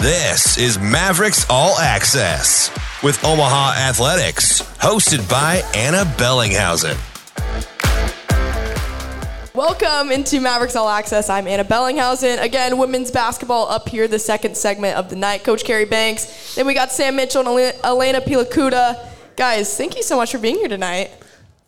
This is Mavericks All Access with Omaha Athletics, hosted by Ana Bellinghausen. Welcome into Mavericks All Access. I'm Ana Bellinghausen. Again, women's basketball up here, the second segment of the night. Coach Carrie Banks. Then we got Sam Mitchell and Elena Pilakouta. Guys, thank you so much for being here tonight.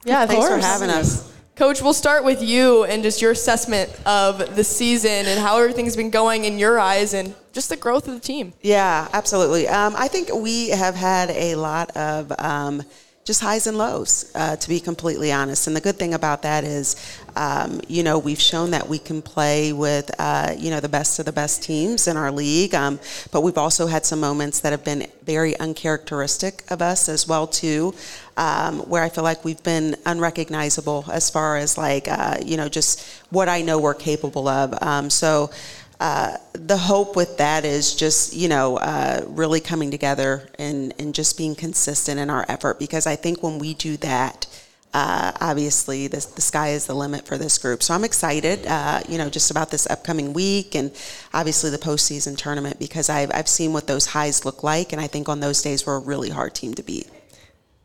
Yeah, thanks for having us. Coach, we'll start with you and just your assessment of the season and how everything's been going in your eyes and just the growth of the team. Yeah, absolutely. Um, I think we have had a lot of. Um, just highs and lows, uh, to be completely honest. And the good thing about that is, um, you know, we've shown that we can play with, uh, you know, the best of the best teams in our league. Um, but we've also had some moments that have been very uncharacteristic of us as well too, um, where I feel like we've been unrecognizable as far as like, uh, you know, just what I know we're capable of. Um, so uh, the hope with that is just you know uh, really coming together and and just being consistent in our effort because I think when we do that. Uh, obviously, the sky is the limit for this group. So I'm excited, uh, you know, just about this upcoming week and obviously the postseason tournament because I've, I've seen what those highs look like, and I think on those days we're a really hard team to beat.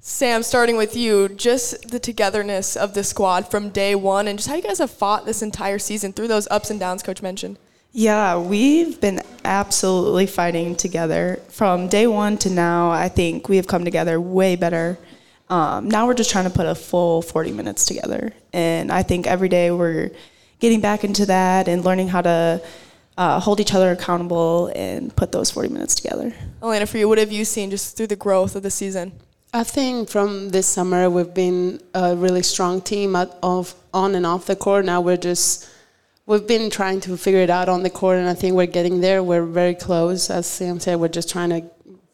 Sam, starting with you, just the togetherness of the squad from day one and just how you guys have fought this entire season through those ups and downs, Coach mentioned. Yeah, we've been absolutely fighting together from day one to now. I think we have come together way better. Um, now we're just trying to put a full 40 minutes together. And I think every day we're getting back into that and learning how to uh, hold each other accountable and put those 40 minutes together. Elena, for you, what have you seen just through the growth of the season? I think from this summer we've been a really strong team of on and off the court. Now we're just we've been trying to figure it out on the court, and I think we're getting there. We're very close. As Sam said, we're just trying to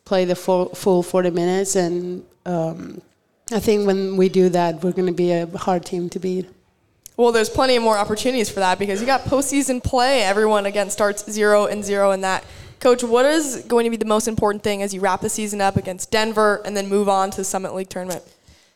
play the full, full 40 minutes, and um, I think when we do that, we're going to be a hard team to beat. Well, there's plenty of more opportunities for that because you got postseason play. Everyone again starts zero and zero in that. Coach, what is going to be the most important thing as you wrap the season up against Denver and then move on to the Summit League tournament?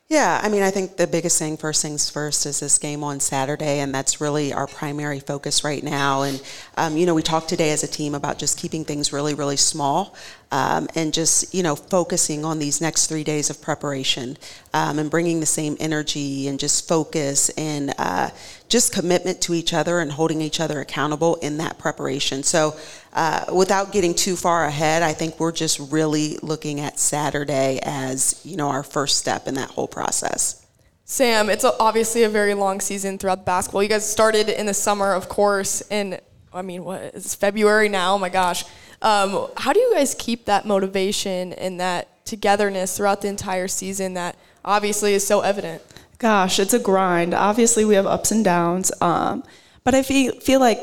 Yeah, I mean, I think the biggest thing, first things first, is this game on Saturday, and that's really our primary focus right now. And, um, you know, we talked today as a team about just keeping things really, really small um, and just, you know, focusing on these next three days of preparation um, and bringing the same energy and just focus and uh, just commitment to each other and holding each other accountable in that preparation. So, uh, without getting too far ahead, I think we're just really looking at Saturday as you know our first step in that whole process. Sam, it's obviously a very long season throughout basketball. You guys started in the summer, of course, and I mean, what is February now? Oh my gosh. Um, how do you guys keep that motivation and that togetherness throughout the entire season that obviously is so evident? Gosh, it's a grind. Obviously, we have ups and downs, um, but I feel, feel like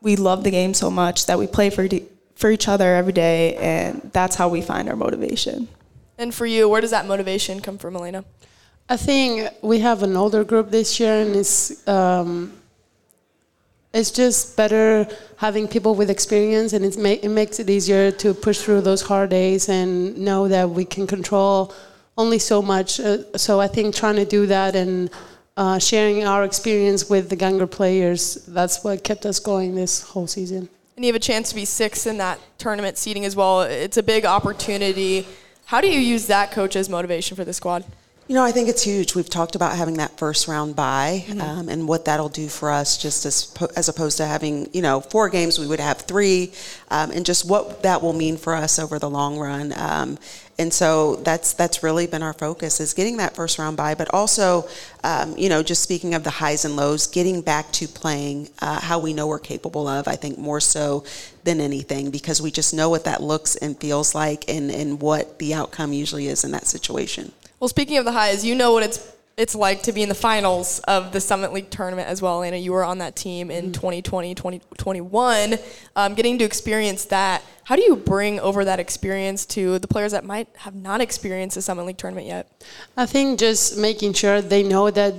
we love the game so much that we play for for each other every day, and that's how we find our motivation. And for you, where does that motivation come from, Elena? I think we have an older group this year, and it's um, it's just better having people with experience, and ma- it makes it easier to push through those hard days and know that we can control only so much. Uh, so I think trying to do that and uh, sharing our experience with the younger players. That's what kept us going this whole season. And you have a chance to be sixth in that tournament seating as well. It's a big opportunity. How do you use that coach as motivation for the squad? You know, I think it's huge. We've talked about having that first round bye mm-hmm. um, and what that'll do for us, just as as opposed to having you know four games, we would have three, um, and just what that will mean for us over the long run. Um, and so that's that's really been our focus is getting that first round bye, but also, um, you know, just speaking of the highs and lows, getting back to playing uh, how we know we're capable of. I think more so than anything because we just know what that looks and feels like, and and what the outcome usually is in that situation. Well, speaking of the highs, you know what it's it's like to be in the finals of the Summit League tournament as well. Anna, you were on that team in 2020, mm-hmm. 2021, um, getting to experience that. How do you bring over that experience to the players that might have not experienced the Summit League tournament yet? I think just making sure they know that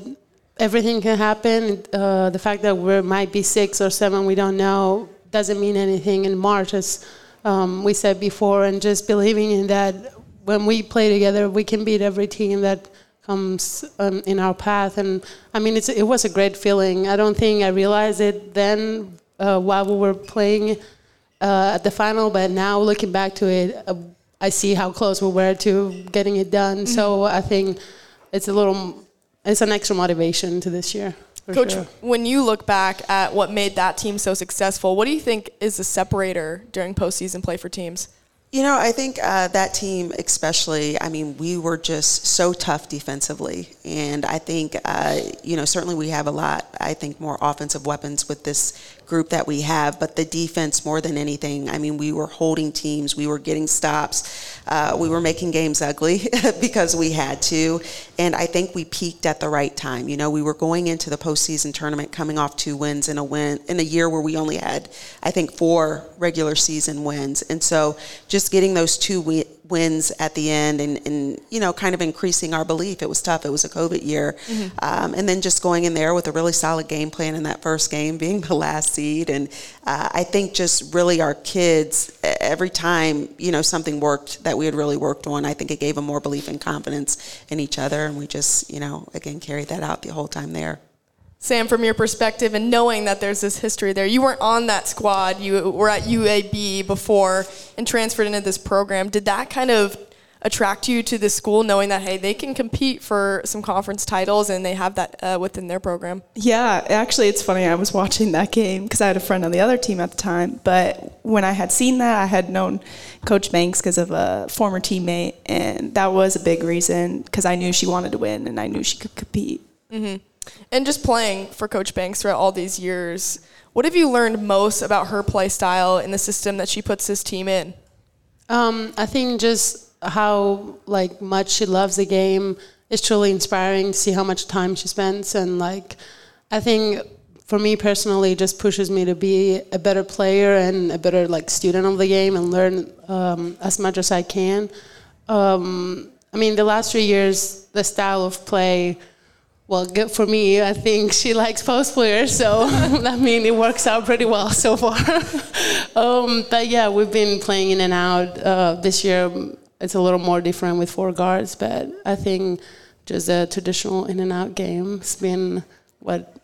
everything can happen. Uh, the fact that we might be six or seven, we don't know, doesn't mean anything in March, as um, we said before, and just believing in that when we play together, we can beat every team that comes um, in our path. And I mean, it was a great feeling. I don't think I realized it then uh, while we were playing uh, at the final, but now looking back to it, uh, I see how close we were to getting it done. So I think it's a little, it's an extra motivation to this year. Coach, sure. when you look back at what made that team so successful, what do you think is the separator during postseason play for teams? You know, I think uh, that team, especially, I mean, we were just so tough defensively. And I think, uh, you know, certainly we have a lot, I think, more offensive weapons with this group that we have. But the defense, more than anything, I mean, we were holding teams, we were getting stops, uh, we were making games ugly because we had to. And I think we peaked at the right time. You know, we were going into the postseason tournament coming off two wins in a win in a year where we only had, I think, four regular season wins. And so just getting those two wi- wins at the end and, and, you know, kind of increasing our belief. It was tough. It was a COVID year. Um, and then just going in there with a really solid game plan in that first game, being the last seed. And uh, I think just really our kids, every time, you know, something worked that we had really worked on, I think it gave them more belief and confidence in each other. And we just, you know, again, carried that out the whole time there. Sam, from your perspective and knowing that there's this history there, you weren't on that squad. You were at UAB before and transferred into this program. Did that kind of attract you to the school, knowing that hey, they can compete for some conference titles and they have that uh, within their program? Yeah, actually, it's funny. I was watching that game because I had a friend on the other team at the time. But when I had seen that, I had known Coach Banks because of a former teammate, and that was a big reason because I knew she wanted to win and I knew she could compete. And just playing for Coach Banks throughout all these years, what have you learned most about her play style and the system that she puts this team in? Um, I think just how like much she loves the game is truly inspiring to see how much time she spends and like I think for me personally it just pushes me to be a better player and a better like student of the game and learn um, as much as I can. Um, I mean the last three years the style of play well, good for me. I think she likes post players, so I mean it works out pretty well so far. um, but yeah, we've been playing in and out. Uh, this year, it's a little more different with four guards, but I think just a traditional in and out game It's been what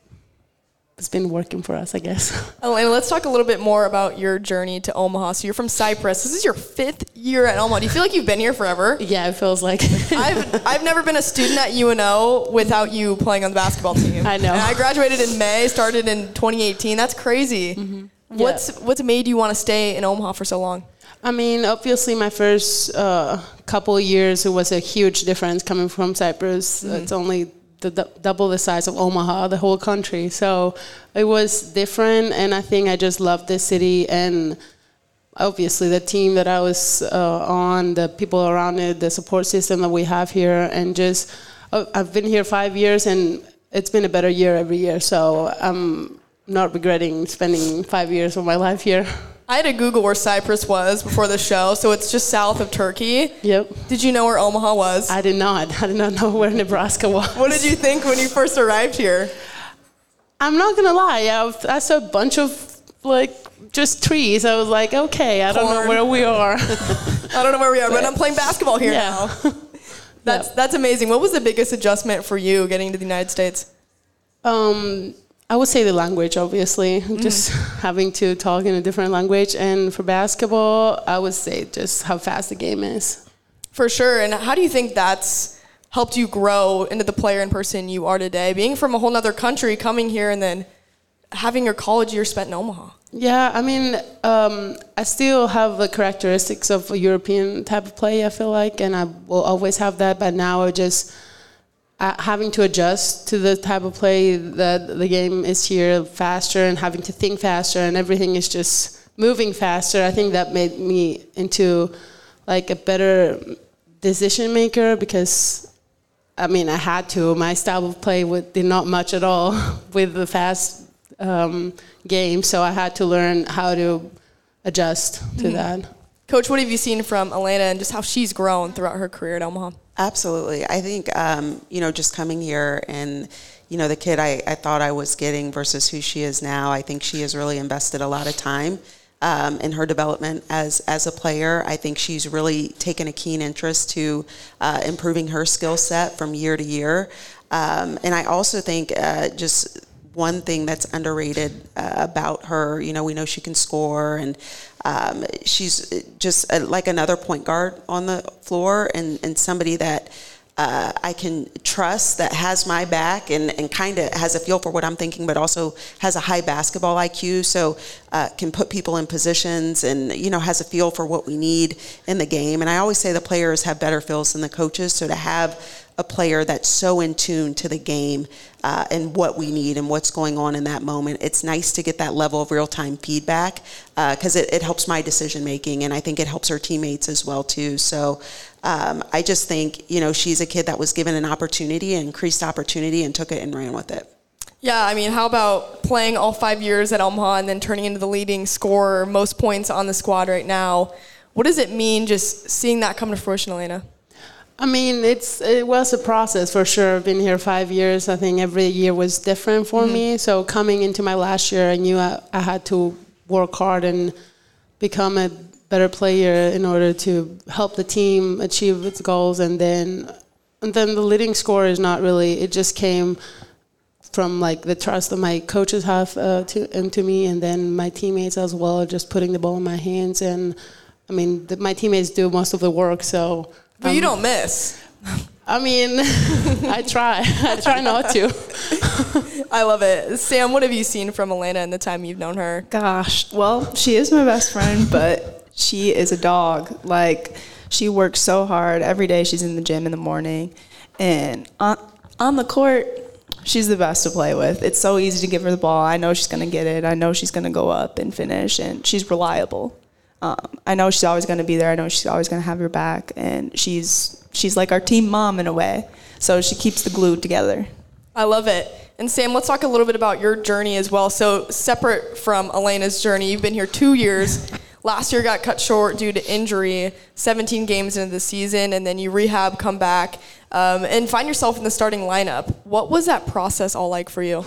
has been working for us, I guess. Elena, let's talk a little bit more about your journey to Omaha. So you're from Cyprus. This is your fifth year at Omaha. Do you feel like you've been here forever? yeah, it feels like. I've I've never been a student at UNO without you playing on the basketball team. I know. And I graduated in May, started in 2018. That's crazy. What's what's made you want to stay in Omaha for so long? I mean, obviously, my first uh, couple of years, it was a huge difference coming from Cyprus. It's only the, the, double the size of Omaha, the whole country. So it was different, and I think I just loved this city and obviously the team that I was uh, on, the people around it, the support system that we have here, and just uh, I've been here five years, and it's been a better year every year. So I'm not regretting spending five years of my life here. I had to Google where Cyprus was before the show, so it's just south of Turkey. Yep. Did you know where Omaha was? I did not. I did not know where Nebraska was. what did you think when you first arrived here? I'm not gonna lie. I, I saw a bunch of like just trees. I was like, okay, I don't know where we are. I don't know where we are, but I'm playing basketball here Yeah. now. That's that's amazing. What was the biggest adjustment for you getting to the United States? um, I would say the language, obviously, just having to talk in a different language. And for basketball, I would say just how fast the game is. For sure. And how do you think that's helped you grow into the player and person you are today? Being from a whole other country, coming here, and then having your college year spent in Omaha. Yeah, I mean, um, I still have the characteristics of a European type of play. I feel like, and I will always have that. But now I just uh, having to adjust to the type of play that the game is here faster, and having to think faster, and everything is just moving faster. I think that made me into like a better decision maker because I mean, I had to. My style of play with, did not much at all with the fast um, game, so I had to learn how to adjust to that. Coach, what have you seen from Elena and just how she's grown throughout her career at Omaha? Absolutely. I think, um, you know, just coming here and, you know, the kid I, I thought I was getting versus who she is now, I think she has really invested a lot of time um, in her development as, as a player. I think she's really taken a keen interest to uh, improving her skill set from year to year. Um, and I also think uh, just one thing that's underrated uh, about her. You know, we know she can score, and um, she's just a, like another point guard on the floor, and and somebody that uh, I can trust that has my back and, and kind of has a feel for what I'm thinking, but also has a high basketball IQ, so uh, can put people in positions and you know has a feel for what we need in the game. And I always say the players have better feels than the coaches, so to have a player that's so in tune to the game uh, and what we need and what's going on in that moment. It's nice to get that level of real time feedback because uh, it, it, helps my decision making and I think it helps her teammates as well too. So um, I just think you know she's a kid that was given an opportunity, an increased opportunity, and took it and ran with it. Yeah, I mean, how about playing all five years at Omaha and then turning into the leading scorer, most points on the squad right now? What does it mean just seeing that come to fruition, Elena? I mean, it's it was a process for sure. I've been here five years. I think every year was different for mm-hmm. me. So coming into my last year, I knew I, I had to work hard and become a better player in order to help the team achieve its goals. And then, and then the leading score is not really. It just came from like the trust that my coaches have uh, to into me, and then my teammates as well, just putting the ball in my hands. And I mean, the, my teammates do most of the work, so. But um, you don't miss. I mean, I try. I try not to. I love it. Sam, what have you seen from Elena in the time you've known her? Gosh, well, she is my best friend, but she is a dog. Like she works so hard every day. She's in the gym in the morning, and on on the court, she's the best to play with. It's so easy to give her the ball. I know she's gonna get it. I know she's gonna go up and finish, and she's reliable. Um, I know she's always gonna be there. I know she's always gonna have your back, and she's she's like our team mom in a way. So she keeps the glue together. I love it. And Sam, let's talk a little bit about your journey as well. So separate from Elena's journey, you've been here two years. Last year got cut short due to injury, 17 games into the season, and then you rehab, come back, um, and find yourself in the starting lineup. What was that process all like for you?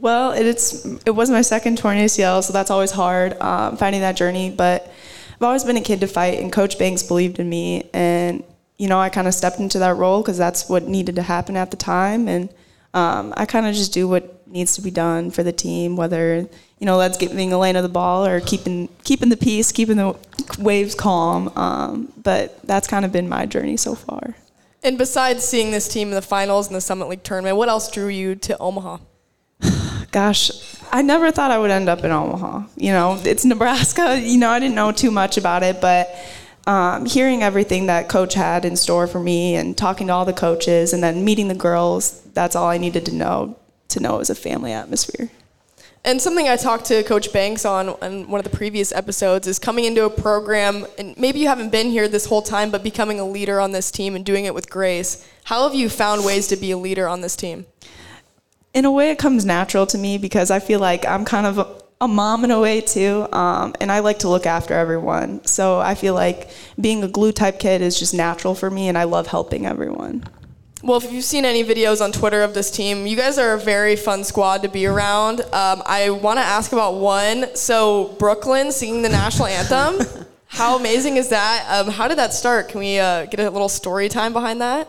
Well, it's it was my second torn ACL, so that's always hard um, finding that journey. But I've always been a kid to fight, and Coach Banks believed in me, and you know I kind of stepped into that role because that's what needed to happen at the time, and um, I kind of just do what needs to be done for the team, whether you know that's Elena lane of the ball or keeping keeping the peace, keeping the waves calm. Um, but that's kind of been my journey so far. And besides seeing this team in the finals and the Summit League tournament, what else drew you to Omaha? Gosh, I never thought I would end up in Omaha. You know, it's Nebraska. You know, I didn't know too much about it, but um, hearing everything that coach had in store for me and talking to all the coaches and then meeting the girls, that's all I needed to know to know it was a family atmosphere. And something I talked to Coach Banks on in one of the previous episodes is coming into a program, and maybe you haven't been here this whole time, but becoming a leader on this team and doing it with grace. How have you found ways to be a leader on this team? In a way, it comes natural to me because I feel like I'm kind of a, a mom in a way too, um, and I like to look after everyone. So I feel like being a glue type kid is just natural for me, and I love helping everyone. Well, if you've seen any videos on Twitter of this team, you guys are a very fun squad to be around. Um, I want to ask about one. So, Brooklyn singing the national anthem. How amazing is that? Um, how did that start? Can we uh, get a little story time behind that?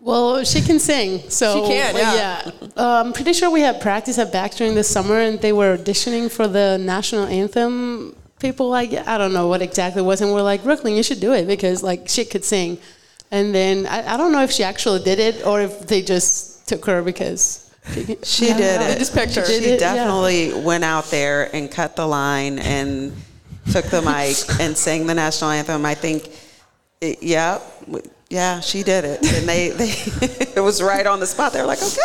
Well, she can sing, so she can. Yeah, yeah. Uh, I'm pretty sure we had practice at back during the summer, and they were auditioning for the national anthem. People like I don't know what exactly it was, and we're like, Brooklyn, you should do it because like she could sing. And then I, I don't know if she actually did it or if they just took her because she, she did it. just picked her. She, she definitely yeah. went out there and cut the line and took the mic and sang the national anthem. I think, it, yeah, yeah, she did it, and they, they it was right on the spot. They're like, okay,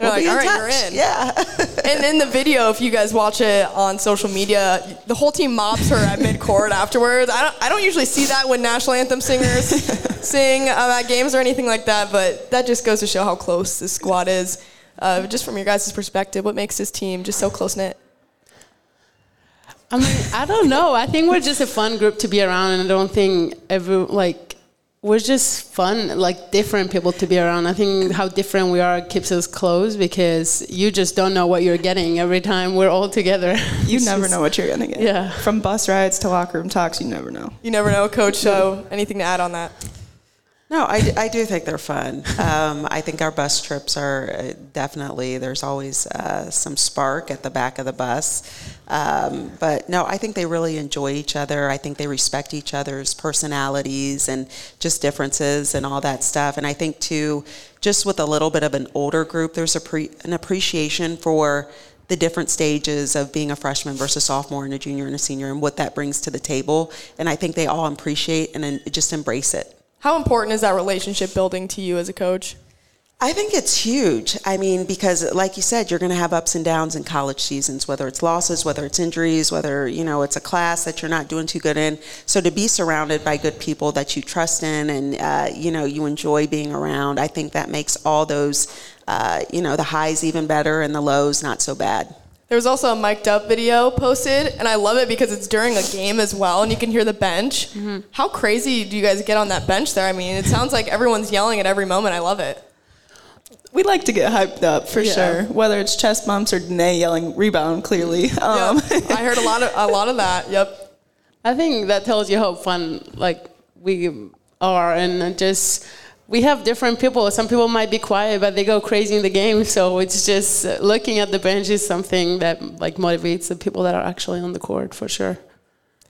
we'll like, be in all right, touch. you're in. Yeah. and in the video, if you guys watch it on social media, the whole team mobs her at mid-court afterwards. I don't, I don't usually see that when national anthem singers sing uh, at games or anything like that, but that just goes to show how close this squad is. Uh, just from your guys' perspective, what makes this team just so close knit? I mean, I don't know. I think we're just a fun group to be around, and I don't think every like we're just fun, like different people to be around. I think how different we are keeps us close because you just don't know what you're getting every time we're all together. You never just, know what you're gonna get. Yeah. From bus rides to locker room talks, you never know. You never know, Coach. So, anything to add on that? No, I, I do think they're fun. Um, I think our bus trips are uh, definitely, there's always uh, some spark at the back of the bus. Um, but no, I think they really enjoy each other. I think they respect each other's personalities and just differences and all that stuff. And I think, too, just with a little bit of an older group, there's a pre- an appreciation for the different stages of being a freshman versus sophomore and a junior and a senior and what that brings to the table. And I think they all appreciate and just embrace it. How important is that relationship building to you as a coach? I think it's huge. I mean, because like you said, you're going to have ups and downs in college seasons, whether it's losses, whether it's injuries, whether, you know, it's a class that you're not doing too good in. So to be surrounded by good people that you trust in and, uh, you know, you enjoy being around, I think that makes all those, uh, you know, the highs even better and the lows not so bad. There was also a mic'd up video posted, and I love it because it's during a game as well, and you can hear the bench. Mm-hmm. How crazy do you guys get on that bench there? I mean, it sounds like everyone's yelling at every moment. I love it. We like to get hyped up for yeah. sure, whether it's chest bumps or Danae yelling rebound. Clearly, um. I heard a lot of a lot of that. Yep. I think that tells you how fun like we are, and just we have different people. Some people might be quiet, but they go crazy in the game. So it's just uh, looking at the bench is something that like motivates the people that are actually on the court for sure.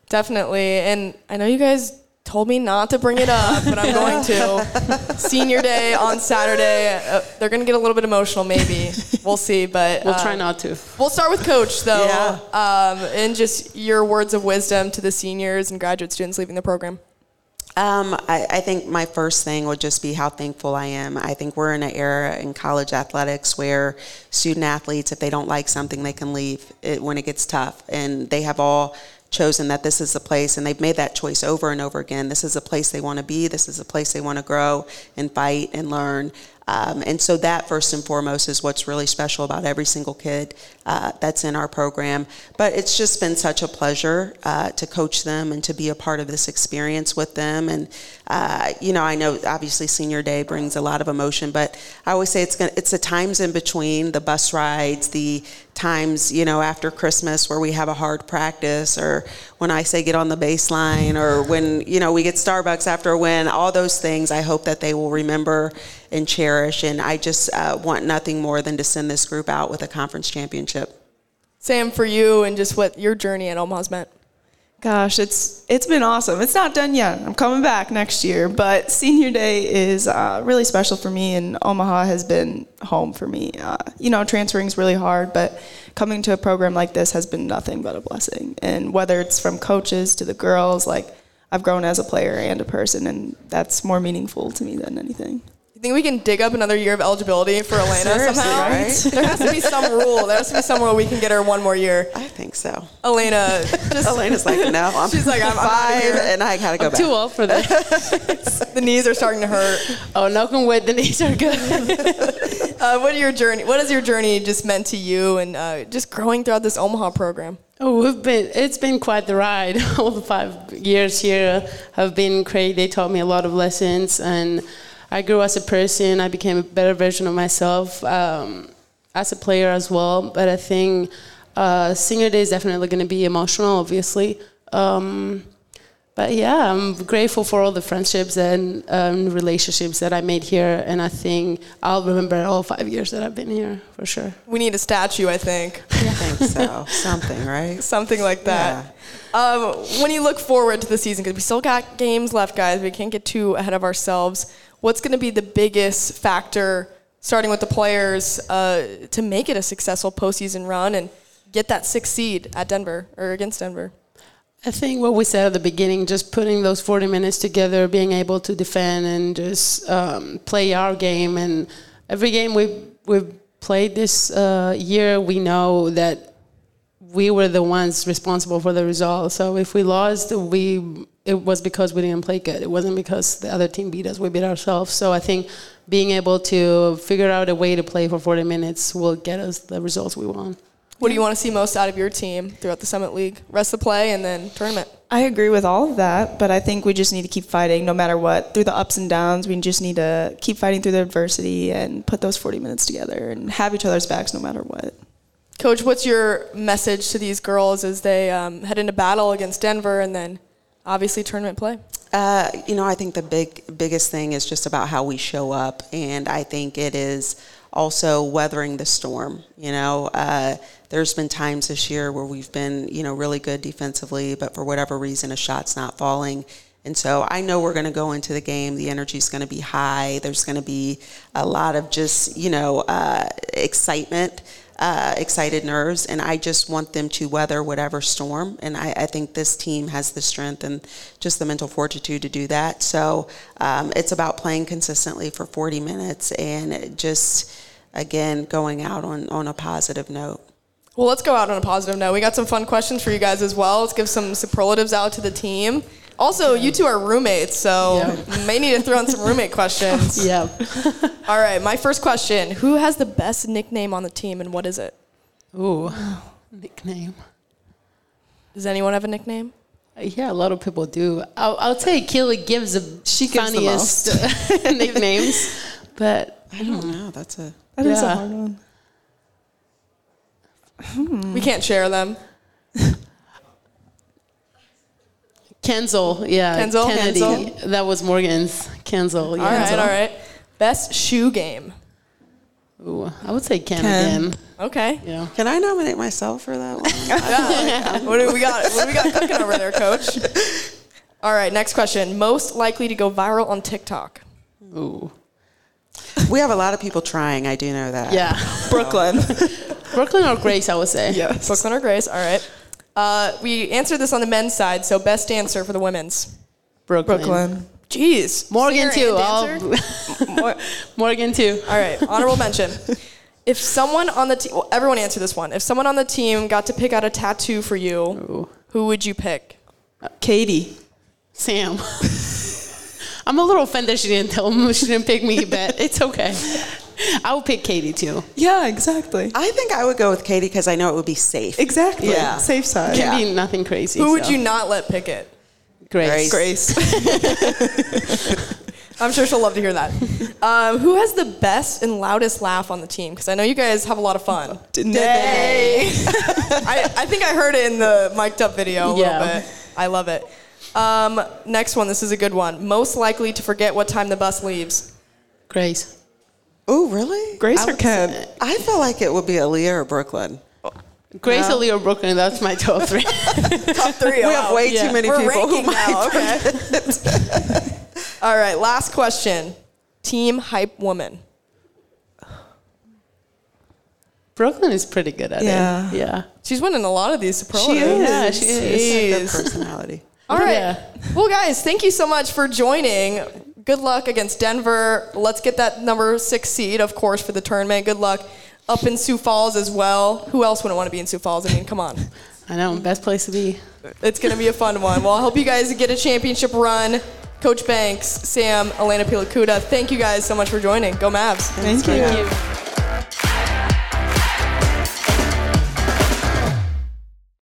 Definitely, and I know you guys told me not to bring it up, but I'm going to. Senior day on Saturday. Uh, they're going to get a little bit emotional, maybe. We'll see, but we'll try uh, not to. We'll start with Coach, though, yeah. um, and just your words of wisdom to the seniors and graduate students leaving the program. Um, I, I, think my first thing would just be how thankful I am. I think we're in an era in college athletics where student athletes, if they don't like something, they can leave it when it gets tough. And they have all chosen that this is the place, and they've made that choice over and over again. This is a place they want to be, this is a place they want to grow and fight and learn. Um, and so that first and foremost is what's really special about every single kid uh, that's in our program. But it's just been such a pleasure uh, to coach them and to be a part of this experience with them. And uh, you know, I know obviously senior day brings a lot of emotion, but I always say it's gonna, it's the times in between the bus rides, the times you know after Christmas where we have a hard practice, or when I say get on the baseline, or when you know we get Starbucks after a win. All those things I hope that they will remember and cherish. And I just uh, want nothing more than to send this group out with a conference championship. Sam, for you and just what your journey at Omaha's meant. Gosh, it's it's been awesome. It's not done yet. I'm coming back next year, but senior day is uh, really special for me, and Omaha has been home for me. Uh, you know, transferring is really hard, but coming to a program like this has been nothing but a blessing. And whether it's from coaches to the girls, like I've grown as a player and a person, and that's more meaningful to me than anything. You think we can dig up another year of eligibility for Elena somehow? Right? there has to be some rule. There has to be somewhere we can get her one more year. I think so. Elena, just Elena's like, no, I'm she's like, I'm five, and I gotta go I'm back. Too old for that. the knees are starting to hurt. Oh, no can wait. The knees are good. uh, what are your journey? What has your journey just meant to you, and uh, just growing throughout this Omaha program? Oh, we've been, it's been quite the ride. All the five years here have been great. They taught me a lot of lessons, and I grew as a person. I became a better version of myself um, as a player as well. But I think uh, senior day is definitely going to be emotional, obviously. Um, but yeah, I'm grateful for all the friendships and um, relationships that I made here, and I think I'll remember all five years that I've been here for sure. We need a statue, I think. I think so. Something, right? Something like that. Yeah. Um, when you look forward to the season, because we still got games left, guys, we can't get too ahead of ourselves what's going to be the biggest factor, starting with the players, uh, to make it a successful postseason run and get that sixth seed at Denver or against Denver? I think what we said at the beginning, just putting those 40 minutes together, being able to defend and just um, play our game. And every game we we've played this uh, year, we know that we were the ones responsible for the result. So if we lost, we it was because we didn't play good. It wasn't because the other team beat us. We beat ourselves. So I think being able to figure out a way to play for 40 minutes will get us the results we want. What do you want to see most out of your team throughout the Summit League? Rest of play and then tournament. I agree with all of that, but I think we just need to keep fighting no matter what. Through the ups and downs, we just need to keep fighting through the adversity and put those 40 minutes together and have each other's backs no matter what. Coach, what's your message to these girls as they um, head into battle against Denver and then obviously tournament play? Uh, you know, I think the big biggest thing is just about how we show up, and I think it is also weathering the storm. You know, uh, there's been times this year where we've been, you know, really good defensively, but for whatever reason, a shot's not falling. And so I know we're going to go into the game. The energy is going to be high. There's going to be a lot of just, you know, uh, excitement, uh, excited nerves. And I just want them to weather whatever storm. And I, I, think this team has the strength and just the mental fortitude to do that. So um, it's about playing consistently for 40 minutes and just, again, going out on, on a positive note. Well, let's go out on a positive note. We got some fun questions for you guys as well. Let's give some superlatives out to the team. Also, you two are roommates, so yeah. may need to throw in some roommate questions. yeah. All right, my first question: Who has the best nickname on the team, and what is it? Ooh, nickname. Does anyone have a nickname? Yeah, a lot of people do. I'll, I'll say Keely gives the she gives funniest the nicknames, but I don't know. That's a that yeah. is a hard one. Hmm. We can't share them. Kenzel, yeah. Kenzel? Kennedy. Kenzel? That was Morgan's. Kenzel. Yeah. All right, all right. Best shoe game. Ooh, I would say Ken, Ken. again. Okay. Yeah. Can I nominate myself for that one? yeah. what do we got? What do we got cooking over there, Coach? All right. Next question. Most likely to go viral on TikTok. Ooh. We have a lot of people trying. I do know that. Yeah. Brooklyn. Brooklyn or Grace, I would say. Yes. Brooklyn or Grace. All right. Uh, we answered this on the men's side, so best answer for the women's. Brooklyn. Brooklyn. Jeez. Morgan too. Morgan too. All right. Honorable mention. If someone on the team, well, everyone answer this one. If someone on the team got to pick out a tattoo for you, Ooh. who would you pick? Uh, Katie. Sam. I'm a little offended she didn't tell me she didn't pick me, but it's okay. I would pick Katie too. Yeah, exactly. I think I would go with Katie because I know it would be safe. Exactly. Yeah. Safe side. Can yeah. be nothing crazy. Who so. would you not let pick it? Grace. Grace. I'm sure she'll love to hear that. Um, who has the best and loudest laugh on the team? Because I know you guys have a lot of fun. Nay. I, I think I heard it in the mic'd up video a yeah. little bit. I love it. Um, next one. This is a good one. Most likely to forget what time the bus leaves. Grace. Oh, really? Grace or Ken? I feel like it would be Aaliyah or Brooklyn. Grace, no. Aaliyah, or Brooklyn. That's my top three. top three. We wow. have oh, way yeah. too many We're people who now. Okay. All right. Last question. Team hype woman. Brooklyn is pretty good at yeah. it. Yeah. She's winning a lot of these superlatives. She is. Yeah, she is. personality. All right. Yeah. Well, guys, thank you so much for joining good luck against Denver. Let's get that number six seed, of course, for the tournament. Good luck up in Sioux Falls as well. Who else wouldn't want to be in Sioux Falls? I mean, come on. I know, best place to be. It's going to be a fun one. Well, I hope you guys get a championship run. Coach Banks, Sam, Elena Pilakouta, thank you guys so much for joining. Go Mavs. Thank you. Thank you.